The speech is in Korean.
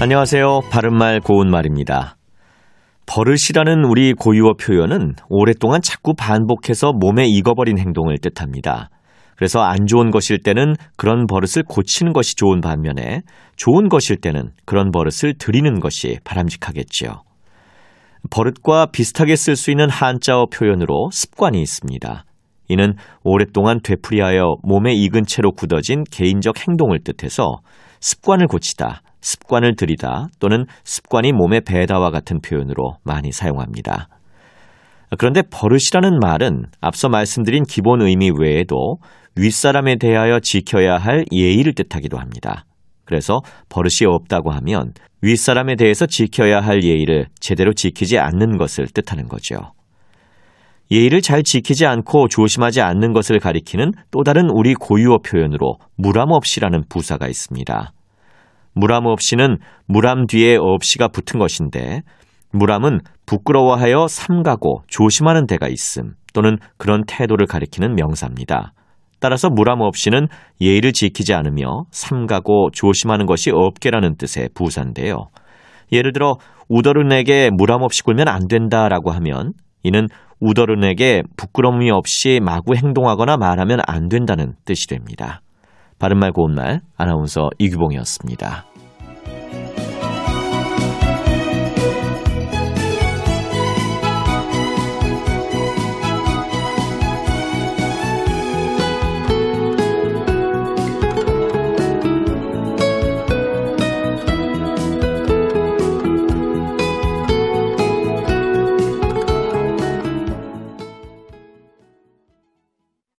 안녕하세요. 바른말 고운말입니다. 버릇이라는 우리 고유어 표현은 오랫동안 자꾸 반복해서 몸에 익어버린 행동을 뜻합니다. 그래서 안 좋은 것일 때는 그런 버릇을 고치는 것이 좋은 반면에 좋은 것일 때는 그런 버릇을 들이는 것이 바람직하겠지요. 버릇과 비슷하게 쓸 수 있는 한자어 표현으로 습관이 있습니다. 이는 오랫동안 되풀이하여 몸에 익은 채로 굳어진 개인적 행동을 뜻해서 습관을 고치다, 습관을 들이다 또는 습관이 몸에 배다와 같은 표현으로 많이 사용합니다. 그런데 버릇이라는 말은 앞서 말씀드린 기본 의미 외에도 윗사람에 대하여 지켜야 할 예의를 뜻하기도 합니다. 그래서 버릇이 없다고 하면 윗사람에 대해서 지켜야 할 예의를 제대로 지키지 않는 것을 뜻하는 거죠. 예의를 잘 지키지 않고 조심하지 않는 것을 가리키는 또 다른 우리 고유어 표현으로 무람 없이라는 부사가 있습니다. 무람 없이는 무람 뒤에 없이가 붙은 것인데 무람은 부끄러워하여 삼가고 조심하는 데가 있음 또는 그런 태도를 가리키는 명사입니다. 따라서 무람 없이는 예의를 지키지 않으며 삼가고 조심하는 것이 없게라는 뜻의 부사인데요. 예를 들어 우더른에게 무람 없이 굴면 안 된다라고 하면 이는 우더른에게 부끄러움이 없이 마구 행동하거나 말하면 안 된다는 뜻이 됩니다. 바른말 고운말 아나운서 이규봉이었습니다.